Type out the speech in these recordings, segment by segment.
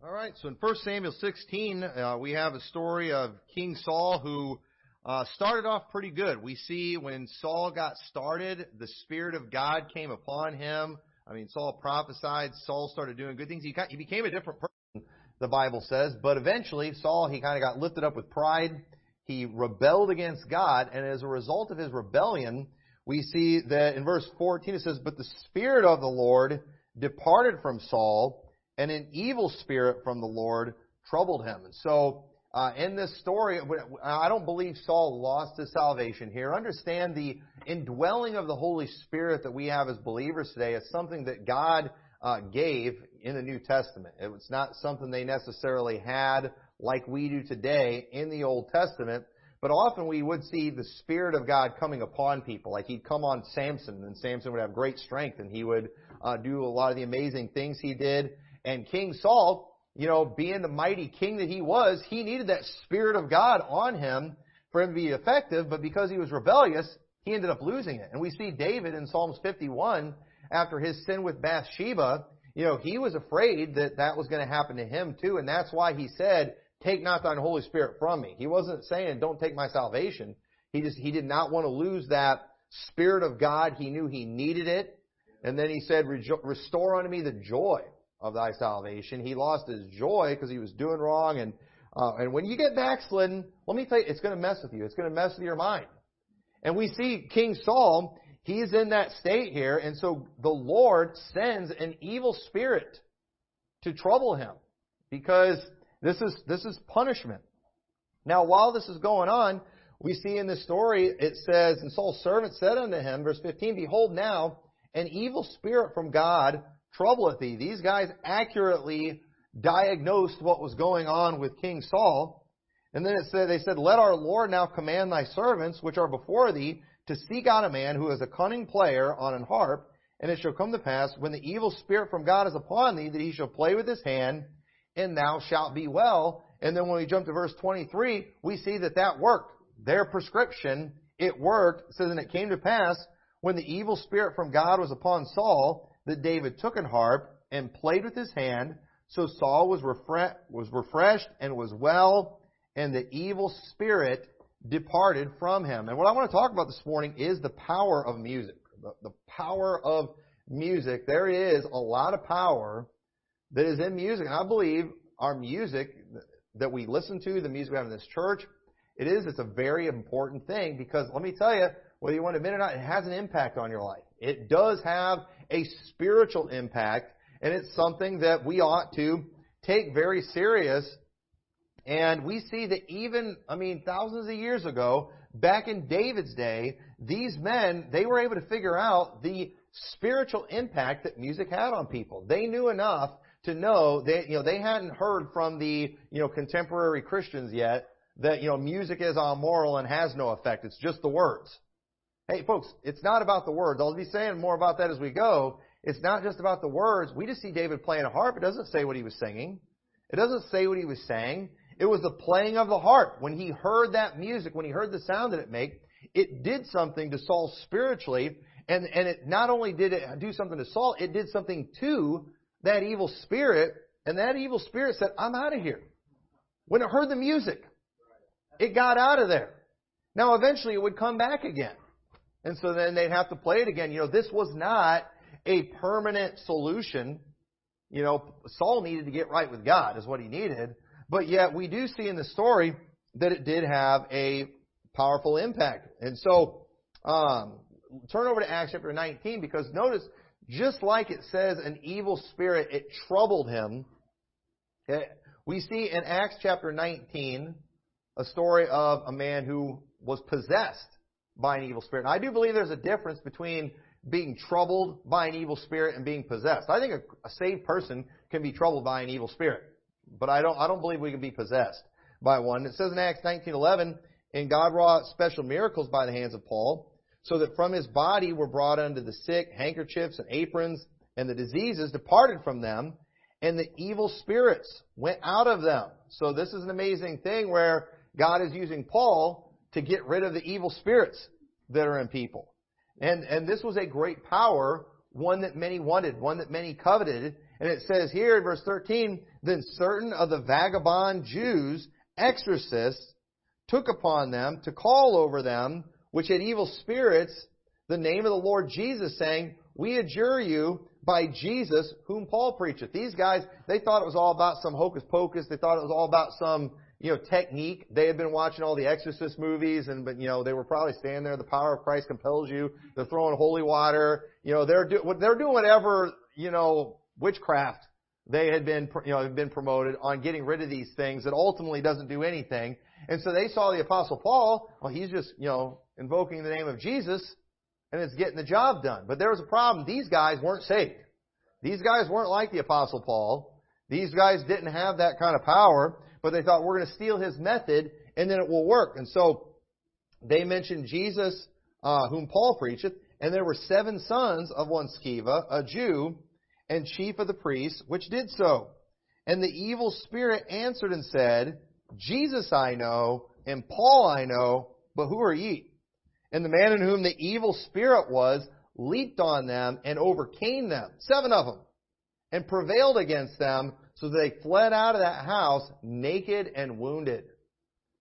All right, so in 1 Samuel 16, uh, we have a story of King Saul who uh, started off pretty good. We see when Saul got started, the Spirit of God came upon him. I mean, Saul prophesied, Saul started doing good things. He, got, he became a different person, the Bible says, but eventually Saul, he kind of got lifted up with pride. He rebelled against God, and as a result of his rebellion, we see that in verse 14 it says, But the Spirit of the Lord departed from Saul, and an evil spirit from the Lord troubled him. And so, uh, in this story, I don't believe Saul lost his salvation here. Understand the indwelling of the Holy Spirit that we have as believers today is something that God uh, gave in the New Testament. It was not something they necessarily had like we do today in the Old Testament. But often we would see the Spirit of God coming upon people. Like he'd come on Samson, and Samson would have great strength, and he would uh, do a lot of the amazing things he did. And King Saul, you know, being the mighty king that he was, he needed that Spirit of God on him for him to be effective, but because he was rebellious, he ended up losing it. And we see David in Psalms 51, after his sin with Bathsheba, you know, he was afraid that that was going to happen to him too, and that's why he said, take not thine Holy Spirit from me. He wasn't saying, don't take my salvation. He just, he did not want to lose that Spirit of God. He knew he needed it. And then he said, restore unto me the joy of thy salvation. He lost his joy because he was doing wrong. And, uh, and when you get backslidden, let me tell you, it's going to mess with you. It's going to mess with your mind. And we see King Saul, he's in that state here. And so the Lord sends an evil spirit to trouble him because this is, this is punishment. Now, while this is going on, we see in this story, it says, And Saul's servant said unto him, verse 15, Behold now, an evil spirit from God troubleth thee. These guys accurately diagnosed what was going on with King Saul. And then it said, they said, Let our Lord now command thy servants, which are before thee, to seek out a man who is a cunning player on an harp, and it shall come to pass, when the evil spirit from God is upon thee, that he shall play with his hand, and thou shalt be well. And then when we jump to verse 23, we see that that worked. Their prescription, it worked. It says, and it came to pass, when the evil spirit from God was upon Saul, that David took an harp and played with his hand. So Saul was, refre- was refreshed and was well, and the evil spirit departed from him. And what I want to talk about this morning is the power of music. The, the power of music. There is a lot of power that is in music. And I believe our music that we listen to, the music we have in this church, it is, it's a very important thing because let me tell you, whether you want to admit it or not, it has an impact on your life. It does have a spiritual impact, and it's something that we ought to take very serious. And we see that even, I mean, thousands of years ago, back in David's day, these men, they were able to figure out the spiritual impact that music had on people. They knew enough to know that, you know, they hadn't heard from the, you know, contemporary Christians yet that, you know, music is amoral and has no effect. It's just the words. Hey, folks, it's not about the words. I'll be saying more about that as we go. It's not just about the words. We just see David playing a harp. It doesn't say what he was singing. It doesn't say what he was saying. It was the playing of the harp. When he heard that music, when he heard the sound that it made, it did something to Saul spiritually. And, and it not only did it do something to Saul, it did something to that evil spirit. And that evil spirit said, I'm out of here. When it heard the music, it got out of there. Now eventually it would come back again. And so then they'd have to play it again. You know, this was not a permanent solution. You know, Saul needed to get right with God, is what he needed. But yet we do see in the story that it did have a powerful impact. And so, um, turn over to Acts chapter 19 because notice, just like it says an evil spirit, it troubled him. We see in Acts chapter 19 a story of a man who was possessed by an evil spirit. And I do believe there's a difference between being troubled by an evil spirit and being possessed. I think a, a saved person can be troubled by an evil spirit, but I don't. I don't believe we can be possessed by one. It says in Acts 19:11, and God wrought special miracles by the hands of Paul, so that from his body were brought unto the sick handkerchiefs and aprons, and the diseases departed from them, and the evil spirits went out of them. So this is an amazing thing where God is using Paul to get rid of the evil spirits that are in people. And, and this was a great power, one that many wanted, one that many coveted. And it says here in verse 13, then certain of the vagabond Jews, exorcists, took upon them to call over them, which had evil spirits, the name of the Lord Jesus, saying, We adjure you by Jesus, whom Paul preacheth. These guys, they thought it was all about some hocus pocus. They thought it was all about some, you know, technique. They had been watching all the Exorcist movies and, but, you know, they were probably standing there. The power of Christ compels you. They're throwing holy water. You know, they're, do, they're doing whatever, you know, witchcraft they had been, you know, had been promoted on getting rid of these things that ultimately doesn't do anything. And so they saw the apostle Paul, well, he's just, you know, invoking the name of Jesus and it's getting the job done. But there was a problem. These guys weren't saved. These guys weren't like the apostle Paul. These guys didn't have that kind of power, but they thought we're going to steal his method and then it will work. And so they mentioned Jesus, uh, whom Paul preacheth, and there were seven sons of one Sceva, a Jew, and chief of the priests, which did so. And the evil spirit answered and said, Jesus I know, and Paul I know, but who are ye? And the man in whom the evil spirit was leaped on them and overcame them, seven of them, and prevailed against them, so they fled out of that house naked and wounded.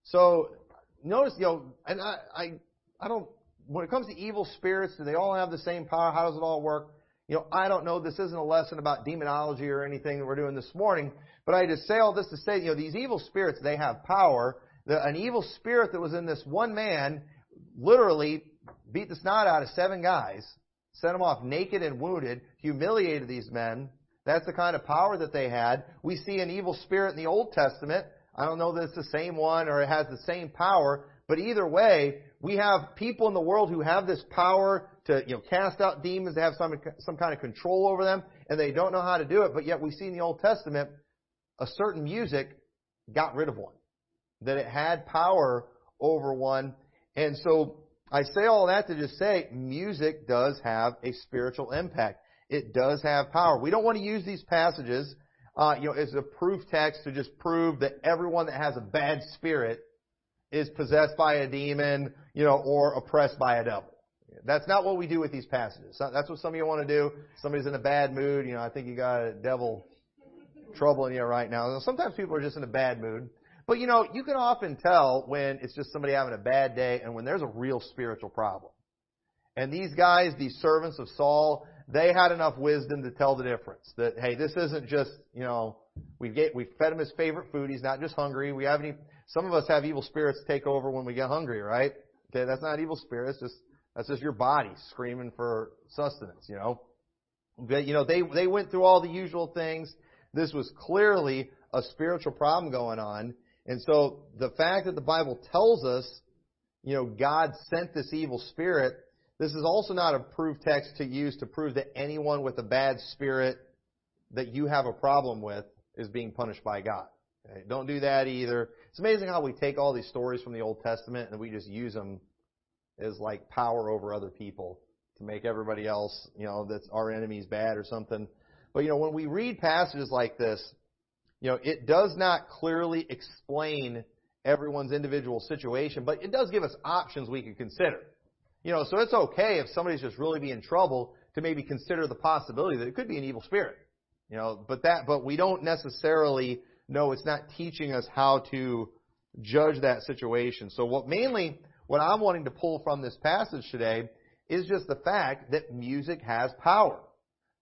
So notice, you know, and I, I, I don't. When it comes to evil spirits, do they all have the same power? How does it all work? You know, I don't know. This isn't a lesson about demonology or anything that we're doing this morning. But I just say all this to say, you know, these evil spirits, they have power. The, an evil spirit that was in this one man literally beat the snot out of seven guys, sent them off naked and wounded, humiliated these men. That's the kind of power that they had. We see an evil spirit in the Old Testament. I don't know that it's the same one or it has the same power, but either way, we have people in the world who have this power to you know cast out demons, to have some some kind of control over them, and they don't know how to do it. But yet we see in the Old Testament a certain music got rid of one, that it had power over one, and so I say all that to just say music does have a spiritual impact. It does have power. We don't want to use these passages, uh, you know, as a proof text to just prove that everyone that has a bad spirit is possessed by a demon, you know, or oppressed by a devil. That's not what we do with these passages. That's what some of you want to do. Somebody's in a bad mood. You know, I think you got a devil troubling you right now. Sometimes people are just in a bad mood. But you know, you can often tell when it's just somebody having a bad day and when there's a real spiritual problem. And these guys, these servants of Saul, they had enough wisdom to tell the difference. That hey, this isn't just you know we get we fed him his favorite food. He's not just hungry. We have any. Some of us have evil spirits take over when we get hungry, right? Okay, that's not evil spirits. Just that's just your body screaming for sustenance, you know. But, you know, they, they went through all the usual things. This was clearly a spiritual problem going on. And so the fact that the Bible tells us, you know, God sent this evil spirit, this is also not a proof text to use to prove that anyone with a bad spirit that you have a problem with is being punished by God. Okay? Don't do that either. It's amazing how we take all these stories from the Old Testament and we just use them as like power over other people to make everybody else, you know, that's our enemies bad or something. But you know, when we read passages like this, you know, it does not clearly explain everyone's individual situation, but it does give us options we can consider. You know, so it's okay if somebody's just really be in trouble to maybe consider the possibility that it could be an evil spirit. You know, but that, but we don't necessarily know it's not teaching us how to judge that situation. So what mainly what I'm wanting to pull from this passage today is just the fact that music has power.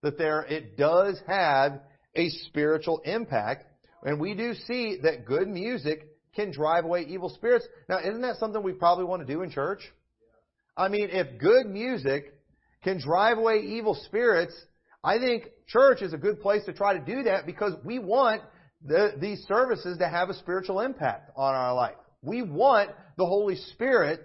That there, it does have a spiritual impact. And we do see that good music can drive away evil spirits. Now, isn't that something we probably want to do in church? I mean, if good music can drive away evil spirits, I think church is a good place to try to do that because we want the, these services to have a spiritual impact on our life. We want the Holy Spirit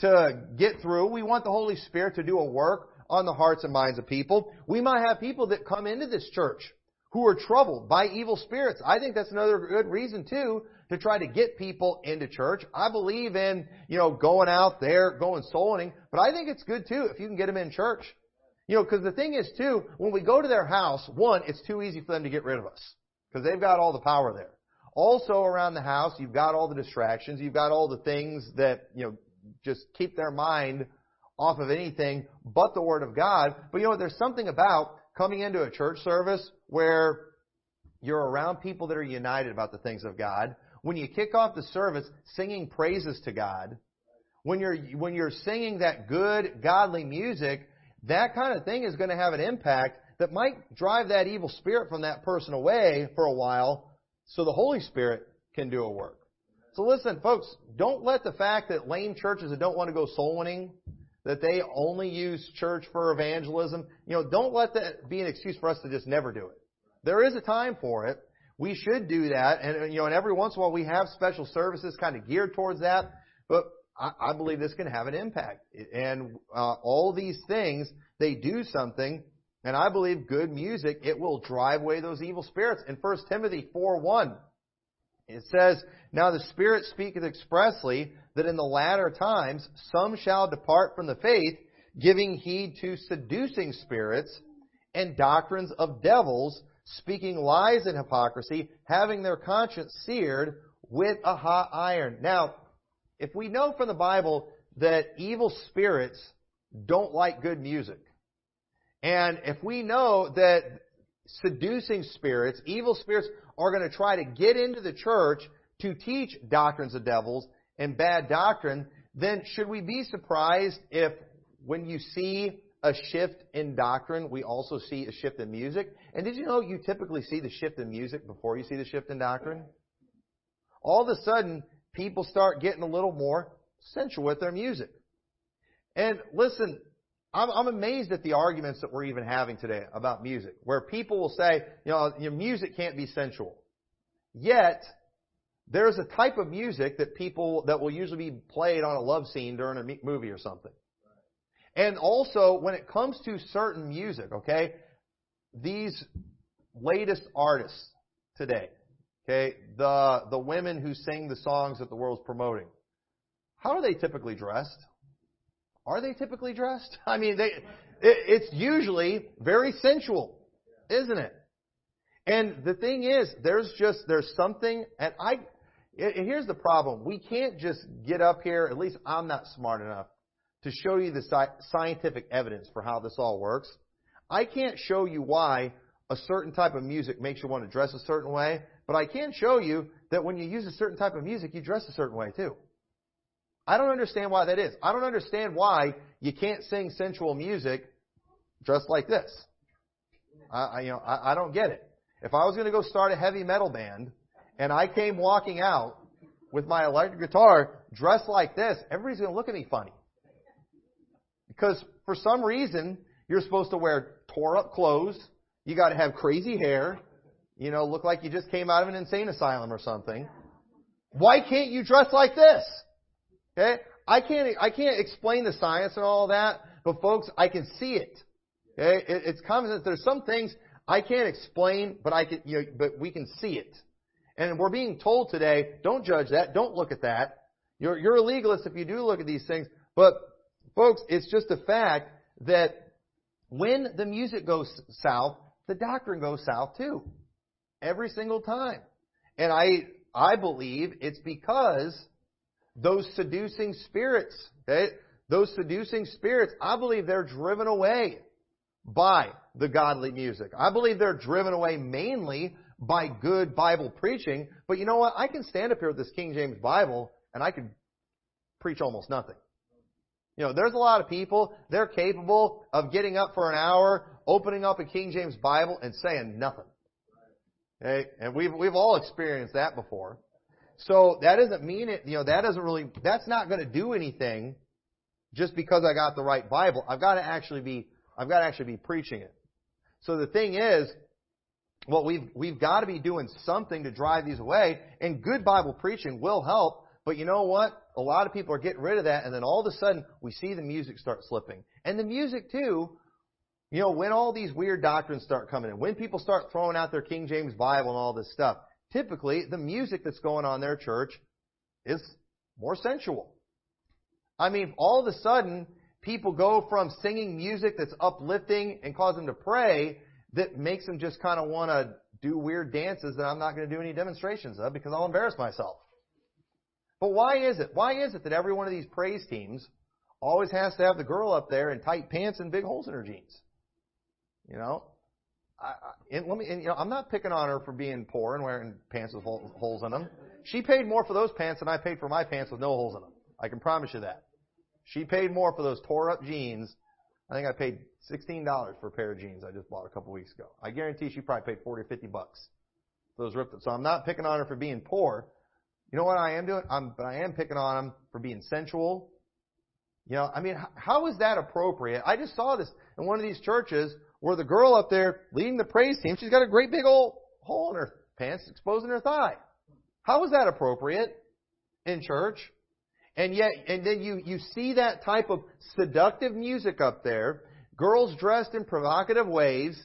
to get through. We want the Holy Spirit to do a work on the hearts and minds of people. We might have people that come into this church who are troubled by evil spirits. I think that's another good reason too to try to get people into church. I believe in, you know, going out there, going soul winning, but I think it's good too if you can get them in church. You know, because the thing is too, when we go to their house, one, it's too easy for them to get rid of us because they've got all the power there. Also around the house, you've got all the distractions. You've got all the things that, you know, just keep their mind off of anything but the Word of God. But you know, there's something about coming into a church service where you're around people that are united about the things of God. When you kick off the service singing praises to God, when you're when you're singing that good godly music, that kind of thing is going to have an impact that might drive that evil spirit from that person away for a while so the Holy Spirit can do a work. So listen, folks, don't let the fact that lame churches that don't want to go soul winning, that they only use church for evangelism, you know, don't let that be an excuse for us to just never do it. There is a time for it. We should do that, and you know, and every once in a while we have special services kind of geared towards that. But I, I believe this can have an impact, and uh, all these things they do something and I believe good music, it will drive away those evil spirits. In 1 Timothy 4 1, it says, Now the Spirit speaketh expressly that in the latter times some shall depart from the faith, giving heed to seducing spirits and doctrines of devils, speaking lies and hypocrisy, having their conscience seared with a hot iron. Now, if we know from the Bible that evil spirits don't like good music, and if we know that seducing spirits, evil spirits, are going to try to get into the church to teach doctrines of devils and bad doctrine, then should we be surprised if when you see a shift in doctrine, we also see a shift in music? And did you know you typically see the shift in music before you see the shift in doctrine? All of a sudden, people start getting a little more sensual with their music. And listen, I'm, I'm amazed at the arguments that we're even having today about music, where people will say, you know, your music can't be sensual. Yet, there's a type of music that people, that will usually be played on a love scene during a movie or something. And also, when it comes to certain music, okay, these latest artists today, okay, the, the women who sing the songs that the world's promoting, how are they typically dressed? Are they typically dressed? I mean, they, it, it's usually very sensual, isn't it? And the thing is, there's just, there's something, and I, here's the problem. We can't just get up here, at least I'm not smart enough, to show you the scientific evidence for how this all works. I can't show you why a certain type of music makes you want to dress a certain way, but I can show you that when you use a certain type of music, you dress a certain way too. I don't understand why that is. I don't understand why you can't sing sensual music dressed like this. I, I you know, I, I don't get it. If I was going to go start a heavy metal band and I came walking out with my electric guitar dressed like this, everybody's going to look at me funny. Because for some reason, you're supposed to wear tore up clothes. You got to have crazy hair. You know, look like you just came out of an insane asylum or something. Why can't you dress like this? Okay? I can't, I can't explain the science and all that, but folks, I can see it. Okay? It, it's common sense. There's some things I can't explain, but I can, you know, but we can see it. And we're being told today, don't judge that, don't look at that. You're, you're a legalist if you do look at these things. But, folks, it's just a fact that when the music goes south, the doctrine goes south too. Every single time. And I, I believe it's because those seducing spirits, okay? Those seducing spirits, I believe they're driven away by the godly music. I believe they're driven away mainly by good Bible preaching. But you know what? I can stand up here with this King James Bible and I can preach almost nothing. You know, there's a lot of people, they're capable of getting up for an hour, opening up a King James Bible and saying nothing. Okay? And we've, we've all experienced that before. So that doesn't mean it, you know, that doesn't really, that's not going to do anything just because I got the right Bible. I've got to actually be, I've got to actually be preaching it. So the thing is, well, we've, we've got to be doing something to drive these away, and good Bible preaching will help, but you know what? A lot of people are getting rid of that, and then all of a sudden, we see the music start slipping. And the music, too, you know, when all these weird doctrines start coming in, when people start throwing out their King James Bible and all this stuff, typically the music that's going on in their church is more sensual. I mean, all of a sudden, people go from singing music that's uplifting and cause them to pray that makes them just kind of want to do weird dances that I'm not going to do any demonstrations of because I'll embarrass myself. But why is it? Why is it that every one of these praise teams always has to have the girl up there in tight pants and big holes in her jeans? You know? I, and let me, and, you know, I'm not picking on her for being poor and wearing pants with holes in them. She paid more for those pants than I paid for my pants with no holes in them. I can promise you that. She paid more for those tore up jeans. I think I paid sixteen dollars for a pair of jeans I just bought a couple weeks ago. I guarantee she probably paid forty or fifty bucks for those ripped. So I'm not picking on her for being poor. You know what I am doing? I'm, but I am picking on them for being sensual. You know, I mean, how is that appropriate? I just saw this in one of these churches where the girl up there leading the praise team, she's got a great big old hole in her pants exposing her thigh. How is that appropriate in church? And yet, and then you, you see that type of seductive music up there, girls dressed in provocative ways,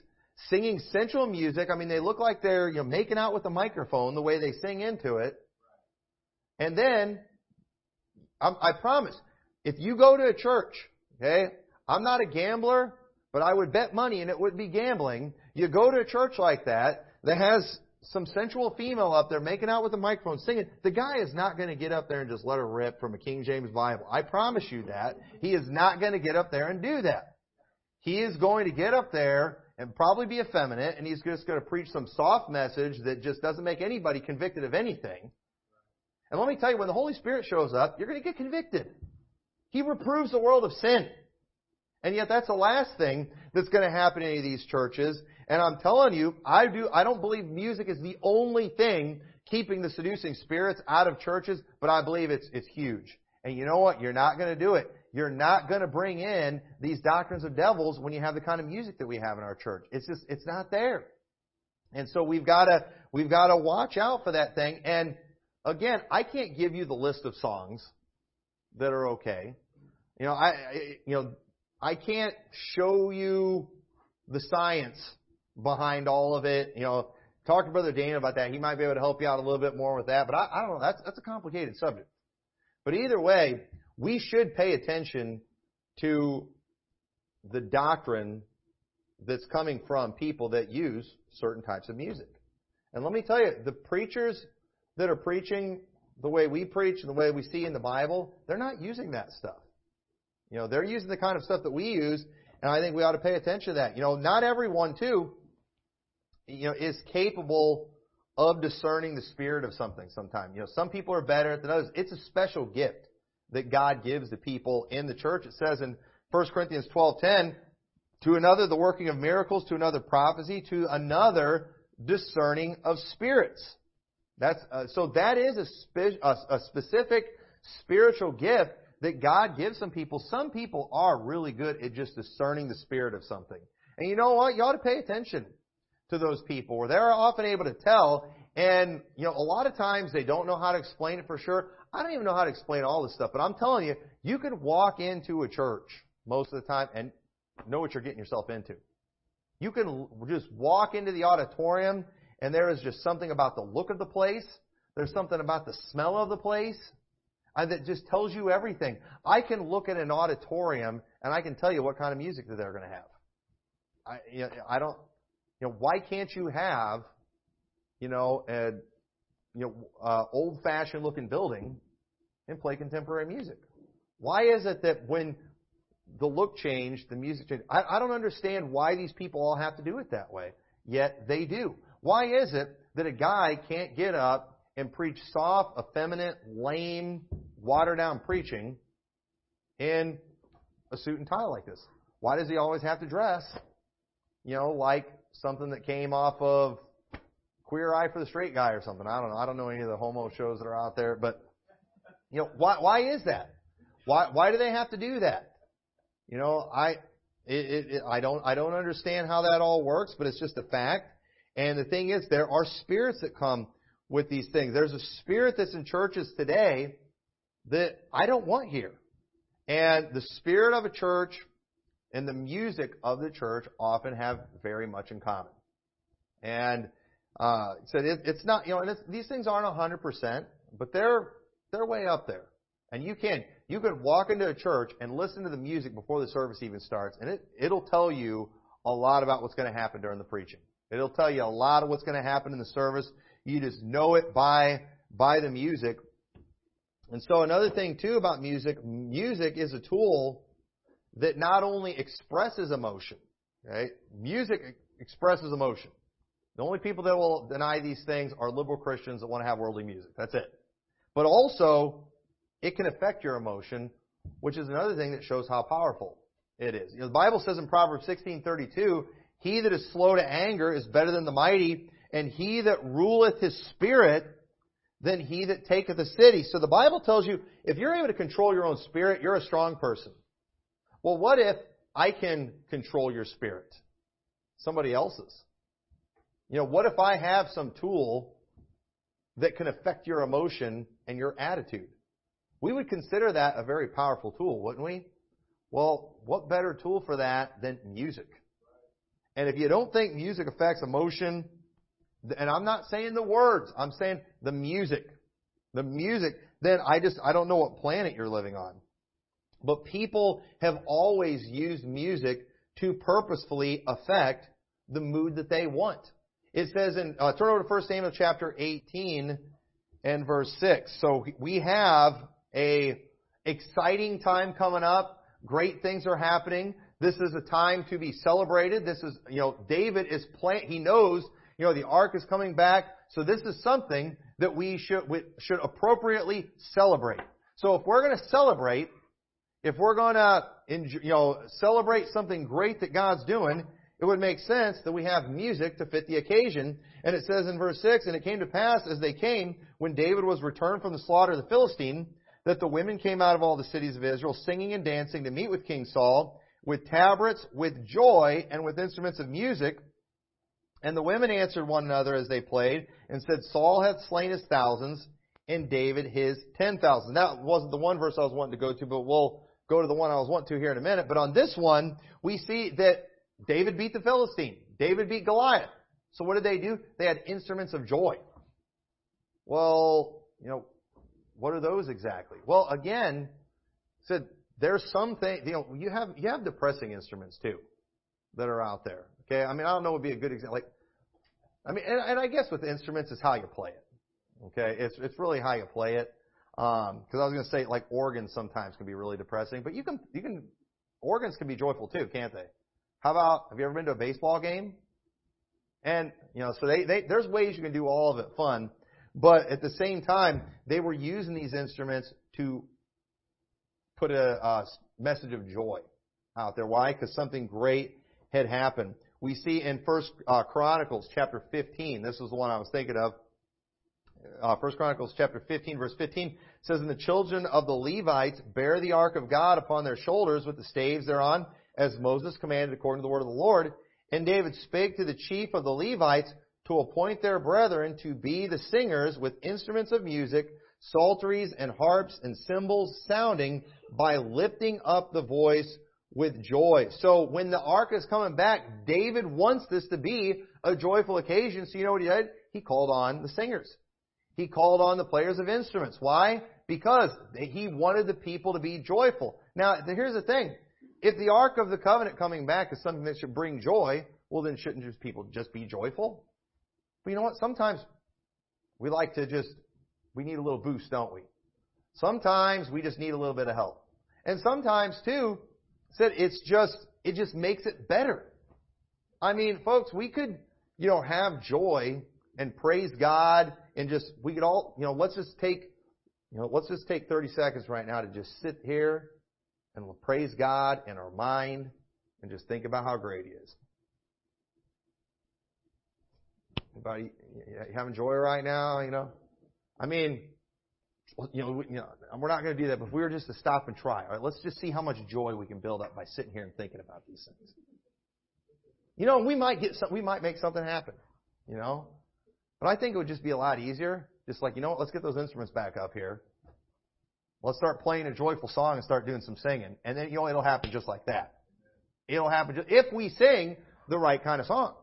singing sensual music. I mean, they look like they're, you know, making out with a microphone the way they sing into it. And then, I'm, I promise, if you go to a church, okay, I'm not a gambler, but I would bet money and it would be gambling. You go to a church like that that has some sensual female up there making out with a microphone singing, the guy is not going to get up there and just let her rip from a King James Bible. I promise you that. He is not going to get up there and do that. He is going to get up there and probably be effeminate and he's just going to preach some soft message that just doesn't make anybody convicted of anything. And let me tell you, when the Holy Spirit shows up, you're going to get convicted. He reproves the world of sin. And yet that's the last thing that's going to happen in any of these churches. And I'm telling you, I do, I don't believe music is the only thing keeping the seducing spirits out of churches, but I believe it's, it's huge. And you know what? You're not going to do it. You're not going to bring in these doctrines of devils when you have the kind of music that we have in our church. It's just, it's not there. And so we've got to, we've got to watch out for that thing. And again, I can't give you the list of songs that are okay. You know, I, you know, I can't show you the science behind all of it. You know, talk to Brother Dana about that. He might be able to help you out a little bit more with that. But I, I don't know. That's that's a complicated subject. But either way, we should pay attention to the doctrine that's coming from people that use certain types of music. And let me tell you, the preachers that are preaching the way we preach and the way we see in the Bible, they're not using that stuff. You know, they're using the kind of stuff that we use, and I think we ought to pay attention to that. You know, not everyone too, you know, is capable of discerning the spirit of something sometimes. You know, some people are better than others. It's a special gift that God gives to people in the church. It says in 1 Corinthians 12:10, to another the working of miracles, to another prophecy, to another discerning of spirits. That's uh, so that is a, spe- a, a specific spiritual gift that God gives some people. Some people are really good at just discerning the spirit of something. And you know what? You ought to pay attention to those people where they're often able to tell. And, you know, a lot of times they don't know how to explain it for sure. I don't even know how to explain all this stuff, but I'm telling you, you could walk into a church most of the time and know what you're getting yourself into. You can just walk into the auditorium and there is just something about the look of the place. There's something about the smell of the place that just tells you everything. I can look at an auditorium and I can tell you what kind of music that they're going to have. I, you know, I don't, you know, why can't you have, you know, a, you know, uh, old-fashioned looking building and play contemporary music? Why is it that when the look changed, the music changed? I, I don't understand why these people all have to do it that way, yet they do. Why is it that a guy can't get up and preach soft, effeminate, lame, watered down preaching in a suit and tie like this? Why does he always have to dress, you know, like something that came off of Queer Eye for the Straight Guy or something? I don't know. I don't know any of the homo shows that are out there, but you know, why why is that? Why why do they have to do that? You know, I it, it, I don't I don't understand how that all works, but it's just a fact. And the thing is, there are spirits that come with these things. There's a spirit that's in churches today that I don't want here. And the spirit of a church and the music of the church often have very much in common. And uh, so it, it's not, you know, and these things aren't 100%, but they're they're way up there. And you can you can walk into a church and listen to the music before the service even starts, and it it'll tell you a lot about what's going to happen during the preaching. It'll tell you a lot of what's going to happen in the service. You just know it by, by the music. And so another thing too about music, music is a tool that not only expresses emotion, right? Music expresses emotion. The only people that will deny these things are liberal Christians that want to have worldly music. That's it. But also, it can affect your emotion, which is another thing that shows how powerful it is. You know, the Bible says in Proverbs 16:32, "He that is slow to anger is better than the mighty, and he that ruleth his spirit than he that taketh a city." So the Bible tells you if you're able to control your own spirit, you're a strong person. Well, what if I can control your spirit? Somebody else's. You know, what if I have some tool that can affect your emotion and your attitude? We would consider that a very powerful tool, wouldn't we? Well, what better tool for that than music? And if you don't think music affects emotion, and I'm not saying the words, I'm saying the music, the music, then I just, I don't know what planet you're living on. But people have always used music to purposefully affect the mood that they want. It says in, uh, turn over to 1 Samuel chapter 18 and verse 6. So we have a exciting time coming up. Great things are happening. This is a time to be celebrated. This is, you know, David is playing, he knows, you know, the ark is coming back. So this is something that we should, we should appropriately celebrate. So if we're going to celebrate, if we're going to, you know, celebrate something great that God's doing, it would make sense that we have music to fit the occasion. And it says in verse 6, And it came to pass as they came, when David was returned from the slaughter of the Philistine, that the women came out of all the cities of Israel, singing and dancing to meet with King Saul, with tabrets, with joy, and with instruments of music. And the women answered one another as they played, and said, Saul hath slain his thousands, and David his ten thousands. That wasn't the one verse I was wanting to go to, but we'll go to the one I was wanting to here in a minute. But on this one, we see that David beat the Philistine. David beat Goliath. So what did they do? They had instruments of joy. Well, you know, what are those exactly? Well, again, said there's some thing, you know, you have, you have depressing instruments too that are out there. Okay. I mean, I don't know would be a good example. Like, I mean, and, and I guess with instruments is how you play it. Okay. It's, it's really how you play it. Um, cause I was going to say like organs sometimes can be really depressing, but you can, you can, organs can be joyful too, can't they? How about, have you ever been to a baseball game? And, you know, so they, they, there's ways you can do all of it fun, but at the same time, they were using these instruments to put a, a message of joy out there. Why? Because something great had happened. We see in First uh, Chronicles chapter 15. This is the one I was thinking of. Uh, Chronicles chapter 15, verse 15 says, "And the children of the Levites bear the ark of God upon their shoulders with the staves thereon, as Moses commanded according to the word of the Lord. And David spake to the chief of the Levites to appoint their brethren to be the singers with instruments of music, psalteries and harps and cymbals sounding by lifting up the voice with joy. So when the ark is coming back, David wants this to be a joyful occasion. So you know what he did? He called on the singers. He called on the players of instruments. Why? Because he wanted the people to be joyful. Now, here's the thing. If the Ark of the Covenant coming back is something that should bring joy, well then shouldn't just people just be joyful? But you know what? Sometimes we like to just, we need a little boost, don't we? Sometimes we just need a little bit of help. And sometimes too, said it's just, it just makes it better. I mean, folks, we could, you know, have joy and praise God and just, we could all, you know, let's just take, you know, let's just take 30 seconds right now to just sit here and we'll praise God in our mind and just think about how great He is. Anybody you having joy right now? You know, I mean, you know, you know, we're not going to do that. But if we were just to stop and try, all right, let's just see how much joy we can build up by sitting here and thinking about these things. You know, we might get some, we might make something happen. You know, but I think it would just be a lot easier. Just like, you know what, let's get those instruments back up here. Let's start playing a joyful song and start doing some singing. And then, you know, it'll happen just like that. It'll happen just, if we sing the right kind of song.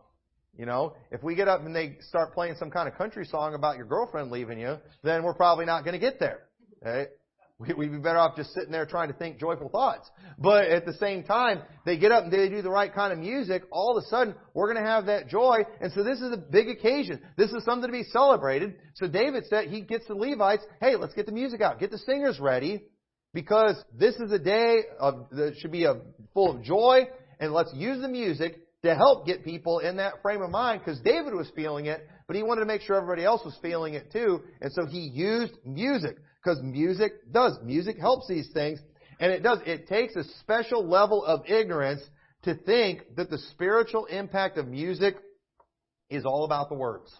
You know, if we get up and they start playing some kind of country song about your girlfriend leaving you, then we're probably not going to get there. Okay? We'd be better off just sitting there trying to think joyful thoughts. But at the same time, they get up and they do the right kind of music, all of a sudden, we're going to have that joy. And so this is a big occasion. This is something to be celebrated. So David said, he gets the Levites, hey, let's get the music out. Get the singers ready. Because this is a day of, that should be a, full of joy. And let's use the music to help get people in that frame of mind because David was feeling it, but he wanted to make sure everybody else was feeling it too. And so he used music because music does. Music helps these things. And it does. It takes a special level of ignorance to think that the spiritual impact of music is all about the words.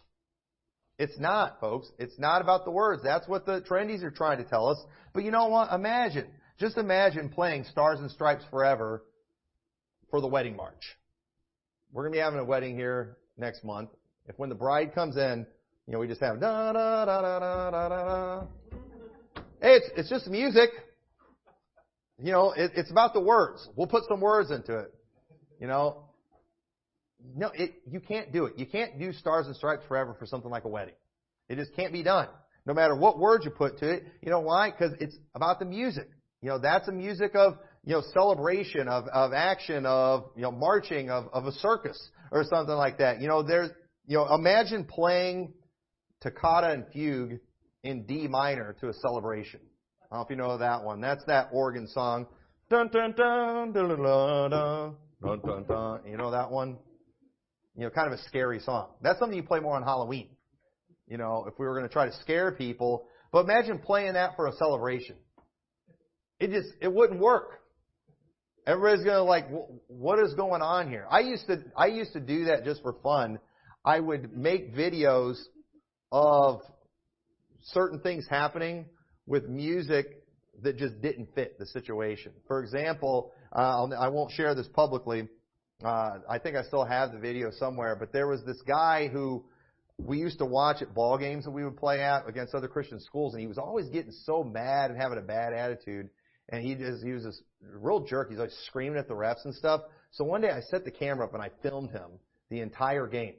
It's not, folks. It's not about the words. That's what the trendies are trying to tell us. But you know what? Imagine. Just imagine playing Stars and Stripes Forever for the wedding march. We're to be having a wedding here next month. If when the bride comes in, you know, we just have da da da da da da da. Hey, it's it's just music. You know, it, it's about the words. We'll put some words into it. You know, no, it you can't do it. You can't do Stars and Stripes Forever for something like a wedding. It just can't be done. No matter what words you put to it. You know why? Because it's about the music. You know, that's a music of you know, celebration, of, of action, of, you know, marching, of, of a circus or something like that. You know, there's, you know, imagine playing Toccata and Fugue in D minor to a celebration. I don't know if you know that one. That's that organ song. Dun dun dun dun dun dun dun dun dun. You know that one? You know, kind of a scary song. That's something you play more on Halloween. You know, if we were going to try to scare people. But imagine playing that for a celebration. It just, it wouldn't work. Everybody's gonna like, what is going on here? I used to, I used to do that just for fun. I would make videos of certain things happening with music that just didn't fit the situation. For example, uh, I won't share this publicly. Uh, I think I still have the video somewhere, but there was this guy who we used to watch at ball games that we would play at against other Christian schools, and he was always getting so mad and having a bad attitude and he just he was this real jerk. He's like screaming at the refs and stuff. So one day I set the camera up and I filmed him the entire game,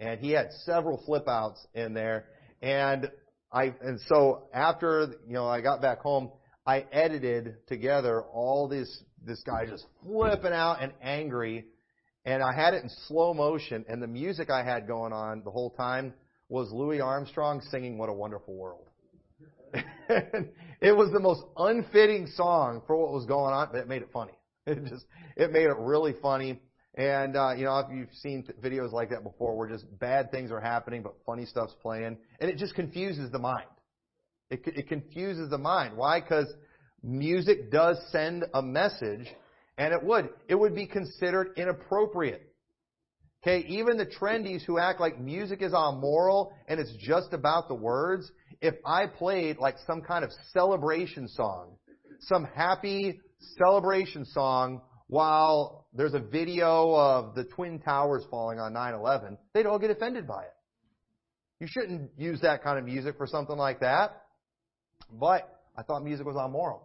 and he had several flip outs in there. And I and so after you know I got back home, I edited together all this this guy just flipping out and angry, and I had it in slow motion. And the music I had going on the whole time was Louis Armstrong singing "What a Wonderful World." it was the most unfitting song for what was going on, but it made it funny. It just, it made it really funny. And, uh, you know, if you've seen videos like that before where just bad things are happening, but funny stuff's playing, and it just confuses the mind. It, it confuses the mind. Why? Because music does send a message, and it would. It would be considered inappropriate. Okay, even the trendies who act like music is amoral and it's just about the words, if I played like some kind of celebration song, some happy celebration song while there's a video of the Twin Towers falling on 9-11, they'd all get offended by it. You shouldn't use that kind of music for something like that. But I thought music was amoral.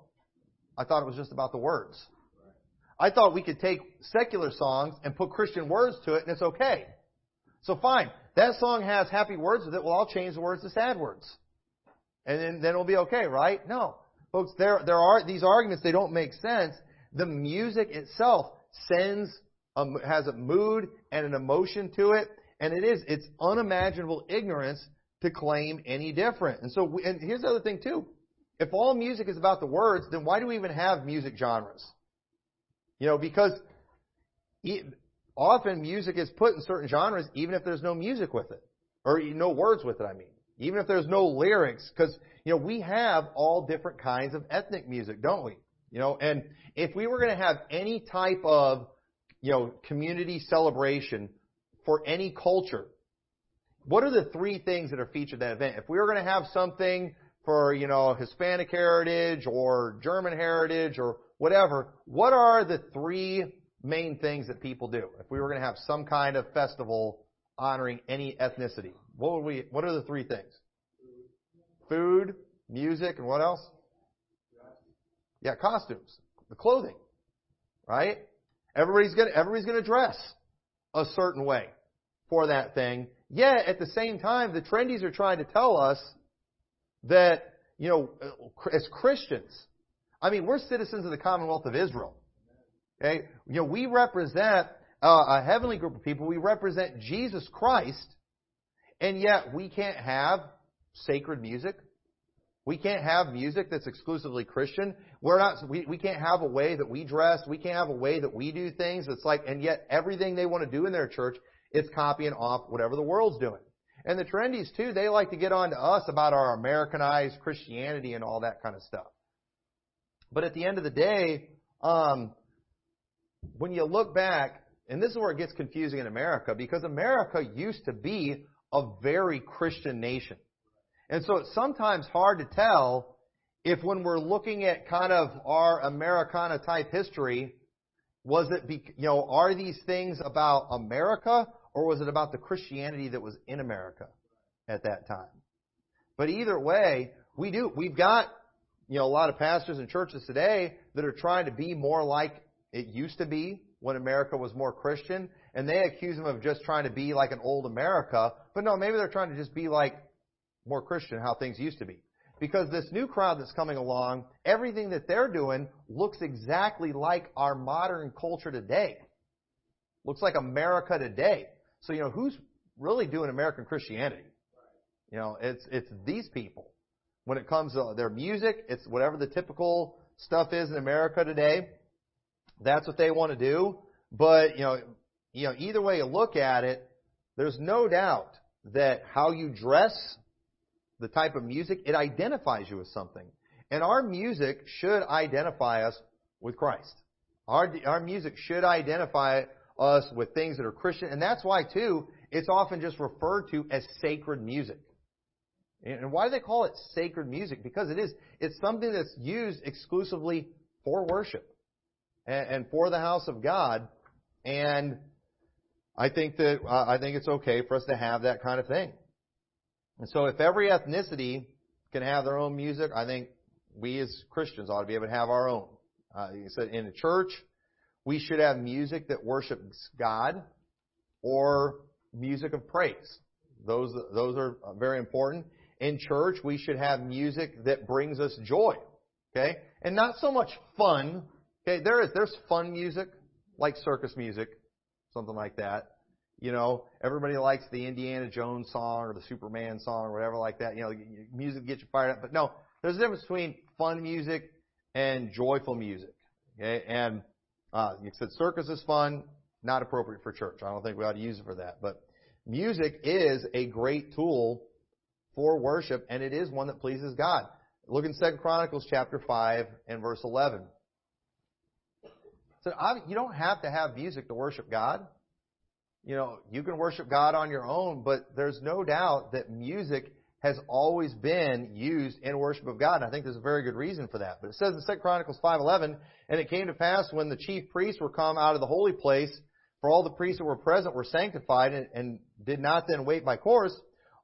I thought it was just about the words. I thought we could take secular songs and put Christian words to it and it's okay. So fine. That song has happy words with it. Well, I'll change the words to sad words and then, then it'll be okay, right? No. Folks, there, there are these arguments, they don't make sense. The music itself sends, a, has a mood and an emotion to it, and it is, it's unimaginable ignorance to claim any different. And so, and here's the other thing too. If all music is about the words, then why do we even have music genres? You know, because often music is put in certain genres even if there's no music with it. Or no words with it, I mean even if there's no lyrics, because you know we have all different kinds of ethnic music, don't we? You know, and if we were going to have any type of you know community celebration for any culture, what are the three things that are featured at that event? If we were going to have something for you know Hispanic heritage or German heritage or whatever, what are the three main things that people do if we were going to have some kind of festival honoring any ethnicity? What would we? What are the three things? Food, music, and what else? Yeah, costumes, the clothing, right? Everybody's gonna everybody's gonna dress a certain way for that thing. Yet at the same time, the trendies are trying to tell us that you know, as Christians, I mean, we're citizens of the Commonwealth of Israel. Okay, you know, we represent uh, a heavenly group of people. We represent Jesus Christ and yet we can't have sacred music. We can't have music that's exclusively Christian. We're not, we, we can't have a way that we dress. We can't have a way that we do things. It's like, and yet everything they want to do in their church is copying off whatever the world's doing. And the trendies too, they like to get on to us about our Americanized Christianity and all that kind of stuff. But at the end of the day, um, when you look back, and this is where it gets confusing in America, because America used to be a very Christian nation. And so it's sometimes hard to tell if when we're looking at kind of our Americana type history, was it, be, you know, are these things about America or was it about the Christianity that was in America at that time? But either way, we do, we've got, you know, a lot of pastors and churches today that are trying to be more like it used to be when America was more Christian, and they accuse them of just trying to be like an old America, but no, maybe they're trying to just be like more Christian, how things used to be. Because this new crowd that's coming along, everything that they're doing looks exactly like our modern culture today. Looks like America today. So, you know, who's really doing American Christianity? You know, it's, it's these people. When it comes to their music, it's whatever the typical stuff is in America today. That's what they want to do. But, you know, you know, either way you look at it, there's no doubt that how you dress the type of music, it identifies you with something. And our music should identify us with Christ. Our, our music should identify us with things that are Christian. And that's why, too, it's often just referred to as sacred music. And why do they call it sacred music? Because it is, it's something that's used exclusively for worship and, for the house of God. And I think that, I think it's okay for us to have that kind of thing. And so if every ethnicity can have their own music, I think we as Christians ought to be able to have our own. Uh, he said in a church, we should have music that worships God or music of praise. Those, those are very important. In church, we should have music that brings us joy. Okay? And not so much fun. Okay, there is, there's fun music, like circus music, something like that. You know, everybody likes the Indiana Jones song or the Superman song or whatever like that. You know, music gets you fired up. But no, there's a difference between fun music and joyful music. Okay, and uh, you said circus is fun, not appropriate for church. I don't think we ought to use it for that. But music is a great tool for worship, and it is one that pleases God. Look in Second Chronicles chapter five and verse eleven. So you don't have to have music to worship God you know, you can worship God on your own, but there's no doubt that music has always been used in worship of God. And I think there's a very good reason for that. But it says in 2 Chronicles 5.11, And it came to pass when the chief priests were come out of the holy place, for all the priests that were present were sanctified and, and did not then wait by course,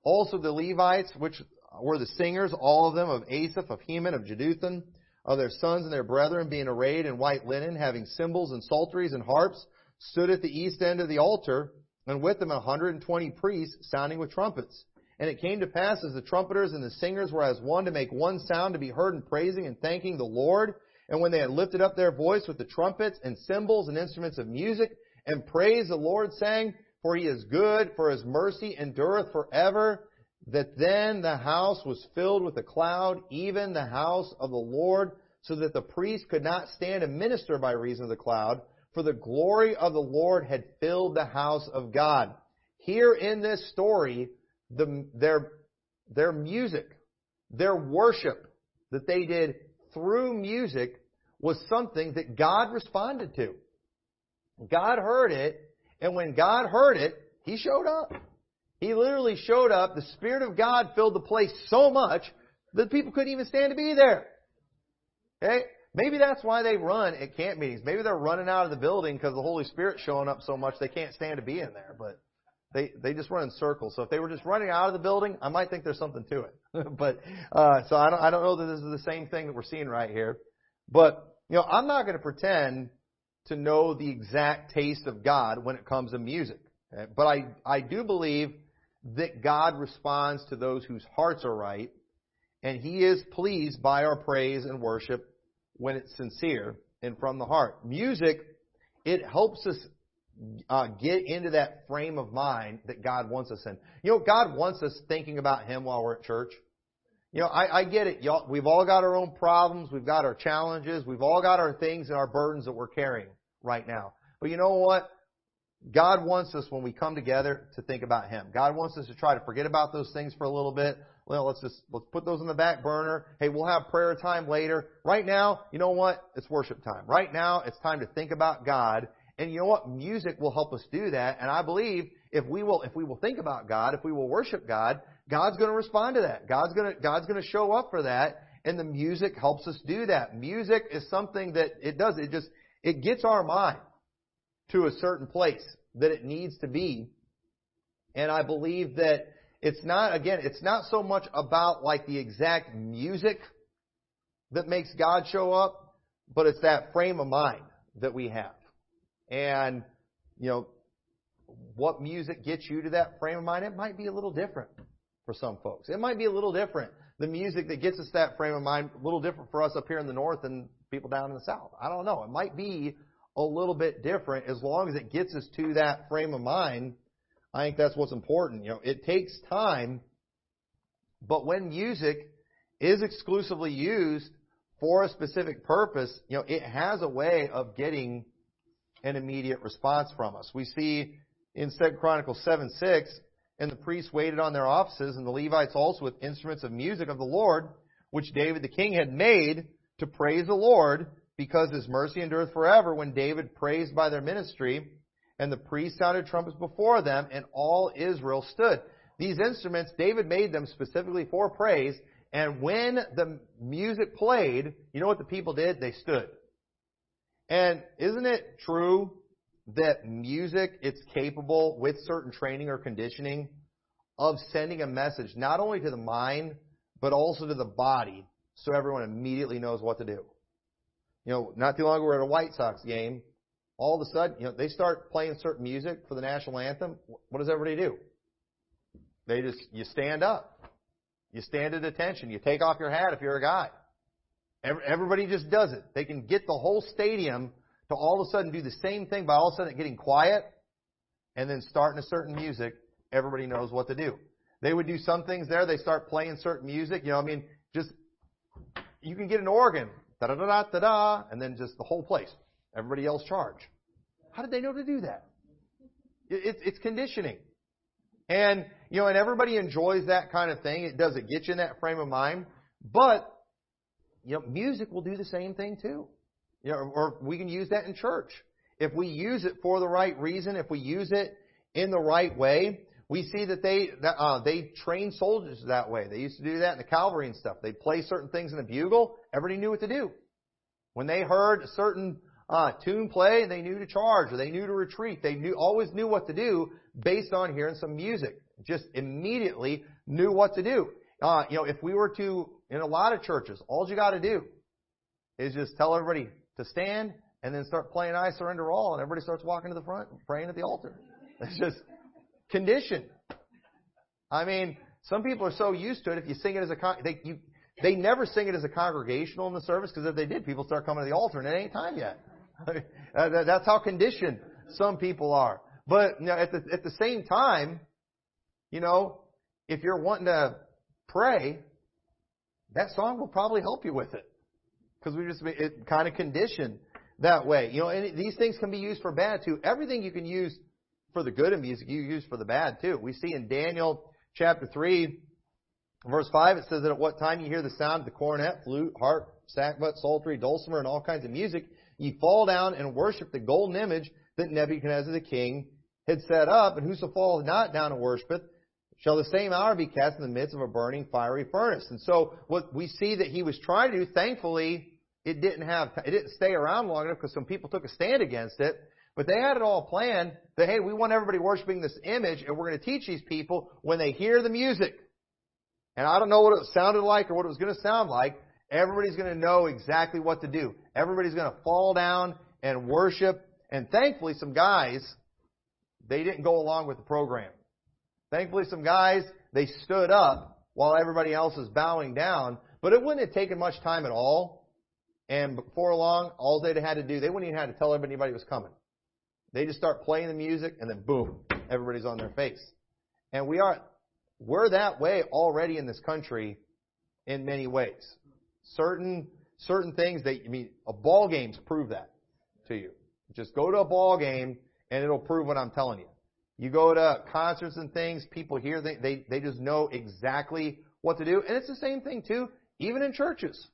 also the Levites, which were the singers, all of them of Asaph, of Heman, of Jeduthun, of their sons and their brethren, being arrayed in white linen, having cymbals and psalteries and harps, stood at the east end of the altar, and with them a hundred and twenty priests sounding with trumpets. And it came to pass as the trumpeters and the singers were as one to make one sound to be heard in praising and thanking the Lord. And when they had lifted up their voice with the trumpets and cymbals and instruments of music and praised the Lord, saying, For he is good, for his mercy endureth forever, that then the house was filled with a cloud, even the house of the Lord, so that the priest could not stand and minister by reason of the cloud, for the glory of the Lord had filled the house of God. Here in this story, the, their, their music, their worship that they did through music was something that God responded to. God heard it, and when God heard it, He showed up. He literally showed up. The Spirit of God filled the place so much that people couldn't even stand to be there. Okay? Maybe that's why they run at camp meetings. Maybe they're running out of the building because the Holy Spirit's showing up so much they can't stand to be in there. But they they just run in circles. So if they were just running out of the building, I might think there's something to it. but uh, so I don't I don't know that this is the same thing that we're seeing right here. But you know, I'm not going to pretend to know the exact taste of God when it comes to music. Okay? But I I do believe that God responds to those whose hearts are right, and He is pleased by our praise and worship when it's sincere and from the heart. Music, it helps us uh, get into that frame of mind that God wants us in. You know, God wants us thinking about Him while we're at church. You know, I, I get it. Y'all, we've all got our own problems. We've got our challenges. We've all got our things and our burdens that we're carrying right now. But you know what? God wants us when we come together to think about Him. God wants us to try to forget about those things for a little bit. Well, let's just let's put those on the back burner. Hey, we'll have prayer time later. Right now, you know what? It's worship time. Right now, it's time to think about God. And you know what? Music will help us do that. And I believe if we will if we will think about God, if we will worship God, God's going to respond to that. God's going to God's going to show up for that. And the music helps us do that. Music is something that it does. It just it gets our mind to a certain place that it needs to be. And I believe that it's not, again, it's not so much about like the exact music that makes God show up, but it's that frame of mind that we have. And, you know, what music gets you to that frame of mind, it might be a little different for some folks. It might be a little different. The music that gets us that frame of mind, a little different for us up here in the north and people down in the south. I don't know. It might be a little bit different as long as it gets us to that frame of mind. I think that's what's important. You know, it takes time, but when music is exclusively used for a specific purpose, you know, it has a way of getting an immediate response from us. We see in 2 Chronicles 7 6, and the priests waited on their offices, and the Levites also with instruments of music of the Lord, which David the king had made to praise the Lord, because his mercy endureth forever, when David praised by their ministry, and the priests sounded trumpets before them, and all Israel stood. These instruments, David made them specifically for praise, and when the music played, you know what the people did? They stood. And isn't it true that music, it's capable with certain training or conditioning of sending a message not only to the mind, but also to the body so everyone immediately knows what to do? You know, not too long ago we were at a White Sox game. All of a sudden, you know, they start playing certain music for the national anthem. What does everybody do? They just, you stand up. You stand at attention. You take off your hat if you're a guy. Everybody just does it. They can get the whole stadium to all of a sudden do the same thing by all of a sudden getting quiet and then starting a certain music. Everybody knows what to do. They would do some things there. They start playing certain music. You know, I mean, just, you can get an organ da da da da da, and then just the whole place. Everybody else charge. How did they know to do that? It's, it's conditioning. And, you know, and everybody enjoys that kind of thing. It does, it get you in that frame of mind. But, you know, music will do the same thing too. You know, or we can use that in church. If we use it for the right reason, if we use it in the right way, we see that they that, uh, they train soldiers that way. They used to do that in the cavalry and stuff. They'd play certain things in a bugle. Everybody knew what to do. When they heard a certain uh, tune play, they knew to charge or they knew to retreat. They knew always knew what to do based on hearing some music. Just immediately knew what to do. Uh, you know, if we were to in a lot of churches, all you got to do is just tell everybody to stand and then start playing "I Surrender All," and everybody starts walking to the front, and praying at the altar. It's just condition. I mean, some people are so used to it. If you sing it as a con- they you they never sing it as a congregational in the service because if they did, people start coming to the altar and it ain't time yet. That's how conditioned some people are. But know, at the at the same time, you know, if you're wanting to pray, that song will probably help you with it because we just it kind of conditioned that way. You know, and these things can be used for bad too. Everything you can use for the good in music, you use for the bad too. We see in Daniel chapter 3, verse 5, it says that at what time you hear the sound of the cornet, flute, harp, sackbut, psaltery, dulcimer, and all kinds of music, ye fall down and worship the golden image that Nebuchadnezzar the king had set up, and whoso falleth not down and worshipeth, shall the same hour be cast in the midst of a burning fiery furnace. And so what we see that he was trying to do, thankfully, it didn't have, it didn't stay around long enough because some people took a stand against it. But they had it all planned that, hey, we want everybody worshiping this image and we're going to teach these people when they hear the music. And I don't know what it sounded like or what it was going to sound like. Everybody's going to know exactly what to do. Everybody's going to fall down and worship. And thankfully, some guys, they didn't go along with the program. Thankfully, some guys, they stood up while everybody else is bowing down. But it wouldn't have taken much time at all. And before long, all they'd had to do, they wouldn't even have to tell everybody was coming. They just start playing the music and then boom, everybody's on their face. And we are, we're that way already in this country in many ways. Certain certain things that I mean, a ball games prove that to you. Just go to a ball game and it'll prove what I'm telling you. You go to concerts and things, people here they they, they just know exactly what to do, and it's the same thing too, even in churches.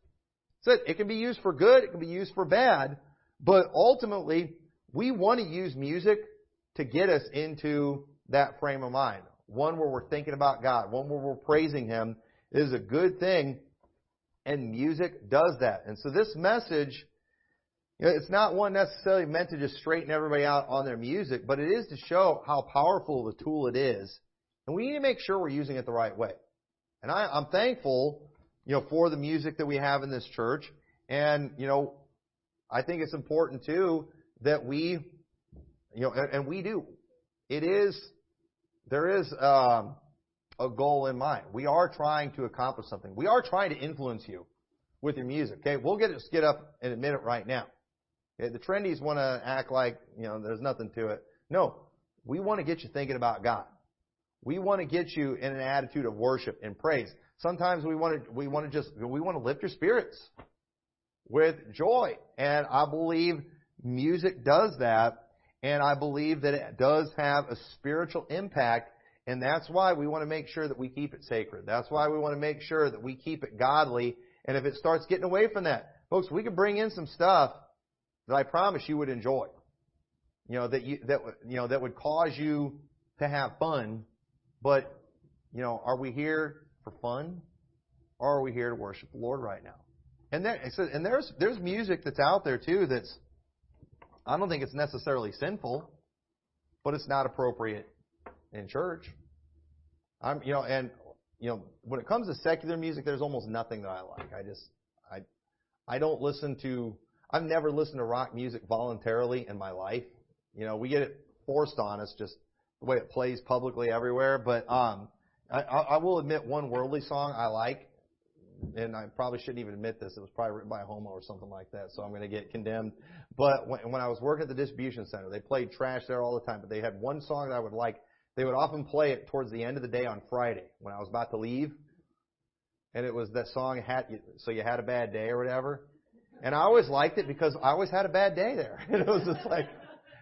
So it can be used for good, it can be used for bad, but ultimately we want to use music to get us into that frame of mind. One where we're thinking about God, one where we're praising Him is a good thing, and music does that. And so this message, you know, it's not one necessarily meant to just straighten everybody out on their music, but it is to show how powerful the tool it is. And we need to make sure we're using it the right way. And I, I'm thankful, you know, for the music that we have in this church. And, you know, I think it's important too that we, you know, and, and we do. It is, there is um, a goal in mind. We are trying to accomplish something. We are trying to influence you with your music. Okay, we'll get it, get up and admit it right now. Okay? The trendies want to act like you know there's nothing to it. No, we want to get you thinking about God. We want to get you in an attitude of worship and praise. Sometimes we want to we want to just we want to lift your spirits with joy, and I believe music does that. And I believe that it does have a spiritual impact and that's why we want to make sure that we keep it sacred. That's why we want to make sure that we keep it godly. And if it starts getting away from that, folks, we can bring in some stuff that I promise you would enjoy. You know, that you, that, you know, that would cause you to have fun. But, you know, are we here for fun? Or are we here to worship the Lord right now? And there, and there's, there's music that's out there too that's, I don't think it's necessarily sinful, but it's not appropriate in church. I'm, you know, and you know, when it comes to secular music, there's almost nothing that I like. I just, I, I don't listen to. I've never listened to rock music voluntarily in my life. You know, we get it forced on us just the way it plays publicly everywhere. But um, I, I will admit one worldly song I like, and I probably shouldn't even admit this. It was probably written by a homo or something like that, so I'm going to get condemned. But when, when I was working at the distribution center, they played trash there all the time. But they had one song that I would like they would often play it towards the end of the day on Friday when I was about to leave. And it was that song, had, so you had a bad day or whatever. And I always liked it because I always had a bad day there. It was just like,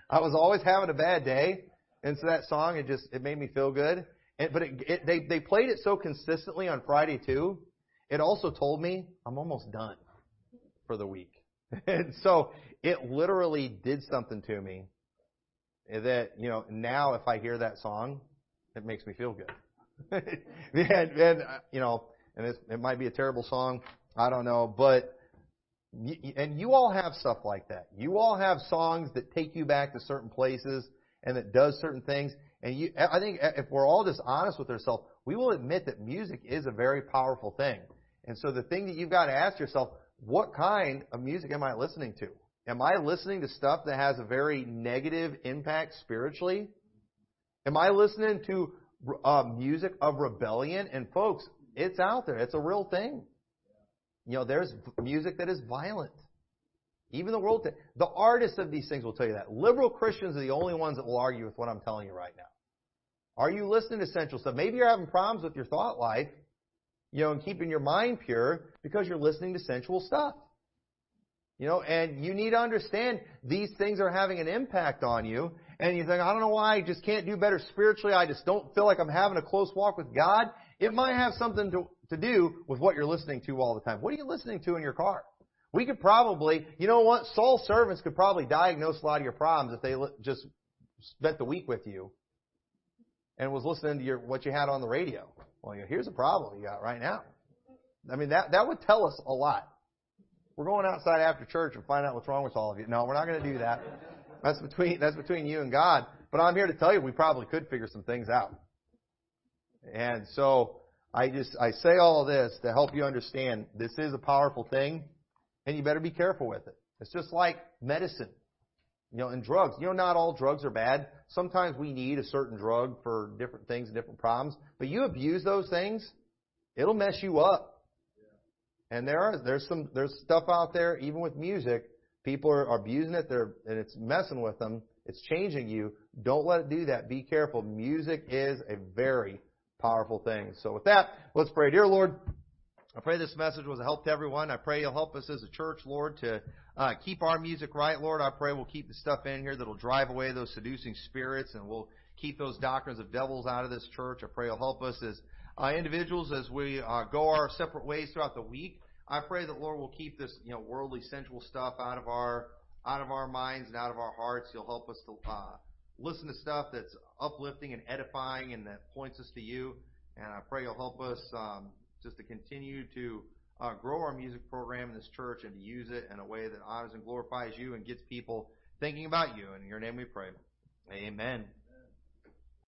I was always having a bad day. And so that song, it just, it made me feel good. And, but it, it, they, they played it so consistently on Friday too. It also told me I'm almost done for the week. And so it literally did something to me that you know now if I hear that song, it makes me feel good. and, and you know, and it might be a terrible song, I don't know, but and you all have stuff like that. You all have songs that take you back to certain places and that does certain things. And you, I think if we're all just honest with ourselves, we will admit that music is a very powerful thing. And so the thing that you've got to ask yourself, what kind of music am I listening to? Am I listening to stuff that has a very negative impact spiritually? Am I listening to uh, music of rebellion? And folks, it's out there. It's a real thing. You know, there's music that is violent. Even the world, the artists of these things will tell you that. Liberal Christians are the only ones that will argue with what I'm telling you right now. Are you listening to sensual stuff? Maybe you're having problems with your thought life, you know, and keeping your mind pure because you're listening to sensual stuff. You know, and you need to understand these things are having an impact on you. And you think, I don't know why I just can't do better spiritually. I just don't feel like I'm having a close walk with God. It might have something to, to do with what you're listening to all the time. What are you listening to in your car? We could probably, you know what, soul servants could probably diagnose a lot of your problems if they just spent the week with you and was listening to your, what you had on the radio. Well, here's a problem you got right now. I mean, that, that would tell us a lot. We're going outside after church and find out what's wrong with all of you. No, we're not going to do that. That's between that's between you and God. But I'm here to tell you we probably could figure some things out. And so I just I say all this to help you understand this is a powerful thing, and you better be careful with it. It's just like medicine, you know, and drugs. You know, not all drugs are bad. Sometimes we need a certain drug for different things and different problems. But you abuse those things, it'll mess you up. And there are there's some there's stuff out there even with music. People are, are abusing it. They're and it's messing with them. It's changing you. Don't let it do that. Be careful. Music is a very powerful thing. So with that, let's pray. Dear Lord, I pray this message was a help to everyone. I pray you'll help us as a church, Lord, to uh, keep our music right, Lord. I pray we'll keep the stuff in here that'll drive away those seducing spirits, and we'll keep those doctrines of devils out of this church. I pray you'll help us as uh, individuals as we uh, go our separate ways throughout the week. I pray that Lord will keep this, you know, worldly, sensual stuff out of our out of our minds and out of our hearts. You'll help us to uh, listen to stuff that's uplifting and edifying and that points us to you. And I pray you'll help us um, just to continue to uh, grow our music program in this church and to use it in a way that honors and glorifies you and gets people thinking about you. In your name we pray. Amen.